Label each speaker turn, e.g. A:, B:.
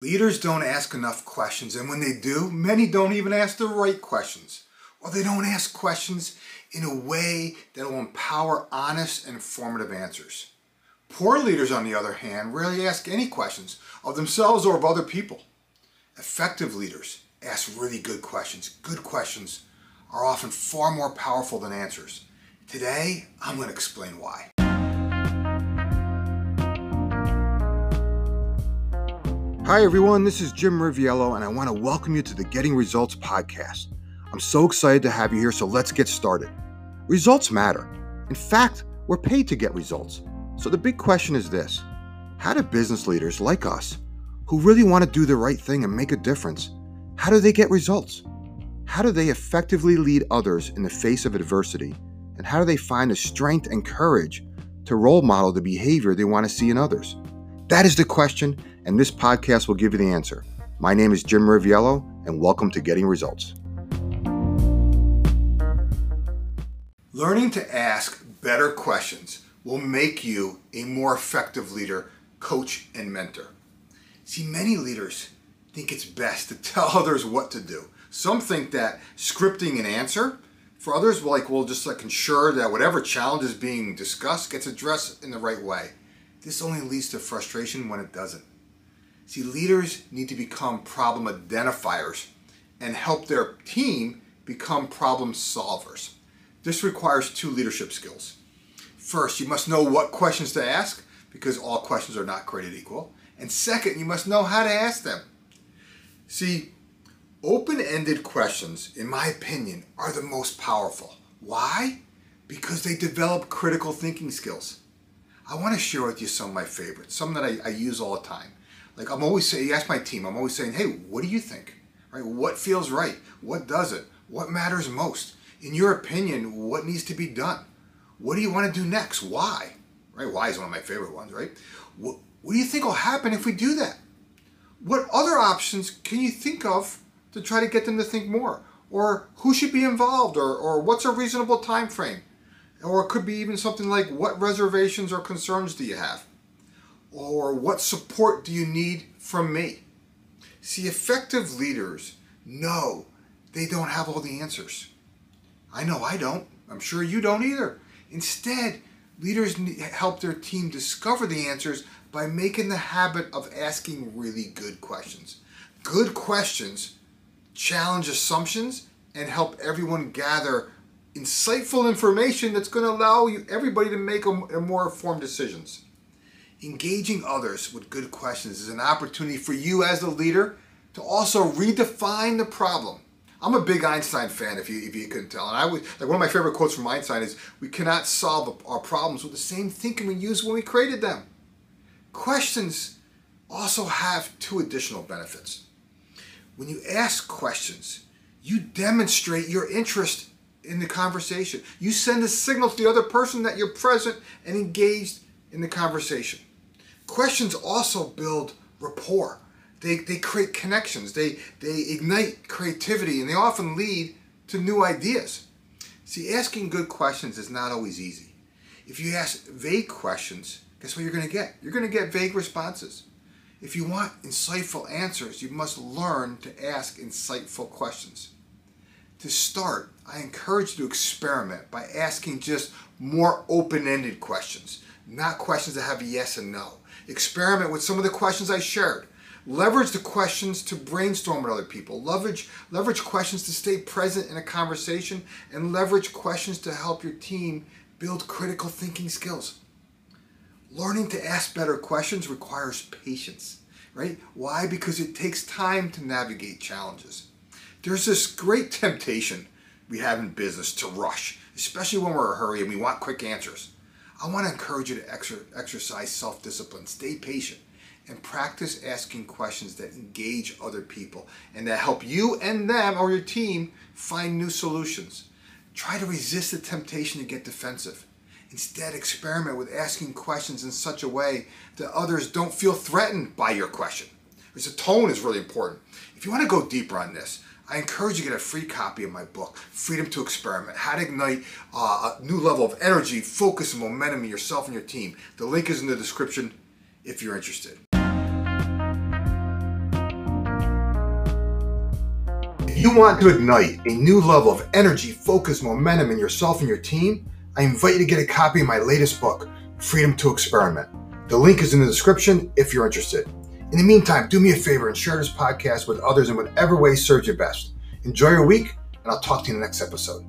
A: Leaders don't ask enough questions, and when they do, many don't even ask the right questions. Or they don't ask questions in a way that will empower honest and informative answers. Poor leaders, on the other hand, rarely ask any questions of themselves or of other people. Effective leaders ask really good questions. Good questions are often far more powerful than answers. Today, I'm going to explain why. Hi, everyone. This is Jim Riviello, and I want to welcome you to the Getting Results podcast. I'm so excited to have you here, so let's get started. Results matter. In fact, we're paid to get results. So the big question is this How do business leaders like us, who really want to do the right thing and make a difference, how do they get results? How do they effectively lead others in the face of adversity? And how do they find the strength and courage to role model the behavior they want to see in others? That is the question, and this podcast will give you the answer. My name is Jim Riviello, and welcome to Getting Results. Learning to ask better questions will make you a more effective leader, coach, and mentor. See, many leaders think it's best to tell others what to do. Some think that scripting an answer for others, like will just like ensure that whatever challenge is being discussed gets addressed in the right way. This only leads to frustration when it doesn't. See, leaders need to become problem identifiers and help their team become problem solvers. This requires two leadership skills. First, you must know what questions to ask because all questions are not created equal. And second, you must know how to ask them. See, open ended questions, in my opinion, are the most powerful. Why? Because they develop critical thinking skills. I want to share with you some of my favorites, some that I, I use all the time. Like I'm always saying, you ask my team, I'm always saying, hey, what do you think? Right? What feels right? What doesn't? What matters most? In your opinion, what needs to be done? What do you want to do next? Why? Right? Why is one of my favorite ones, right? What, what do you think will happen if we do that? What other options can you think of to try to get them to think more? Or who should be involved? Or, or what's a reasonable time frame? Or it could be even something like what reservations or concerns do you have? Or what support do you need from me? See, effective leaders know they don't have all the answers. I know I don't. I'm sure you don't either. Instead, leaders help their team discover the answers by making the habit of asking really good questions. Good questions challenge assumptions and help everyone gather insightful information that's going to allow you, everybody to make a, a more informed decisions. Engaging others with good questions is an opportunity for you as a leader to also redefine the problem. I'm a big Einstein fan, if you if you couldn't tell. And I was like one of my favorite quotes from Einstein is, "We cannot solve our problems with the same thinking we used when we created them." Questions also have two additional benefits. When you ask questions, you demonstrate your interest in the conversation. You send a signal to the other person that you're present and engaged in the conversation. Questions also build rapport. They, they create connections. They, they ignite creativity and they often lead to new ideas. See, asking good questions is not always easy. If you ask vague questions, guess what you're going to get? You're going to get vague responses. If you want insightful answers, you must learn to ask insightful questions. To start, I encourage you to experiment by asking just more open-ended questions, not questions that have a yes and no. Experiment with some of the questions I shared. Leverage the questions to brainstorm with other people. Leverage, leverage questions to stay present in a conversation and leverage questions to help your team build critical thinking skills. Learning to ask better questions requires patience, right? Why? Because it takes time to navigate challenges. There's this great temptation we have in business to rush, especially when we're in a hurry and we want quick answers. I want to encourage you to exer- exercise self discipline, stay patient, and practice asking questions that engage other people and that help you and them or your team find new solutions. Try to resist the temptation to get defensive. Instead, experiment with asking questions in such a way that others don't feel threatened by your question. Because the tone is really important. If you want to go deeper on this, I encourage you to get a free copy of my book, Freedom to Experiment How to Ignite uh, a New Level of Energy, Focus, and Momentum in Yourself and Your Team. The link is in the description if you're interested. If you want to ignite a new level of energy, focus, momentum in yourself and your team, I invite you to get a copy of my latest book, Freedom to Experiment. The link is in the description if you're interested. In the meantime, do me a favor and share this podcast with others in whatever way serves you best. Enjoy your week, and I'll talk to you in the next episode.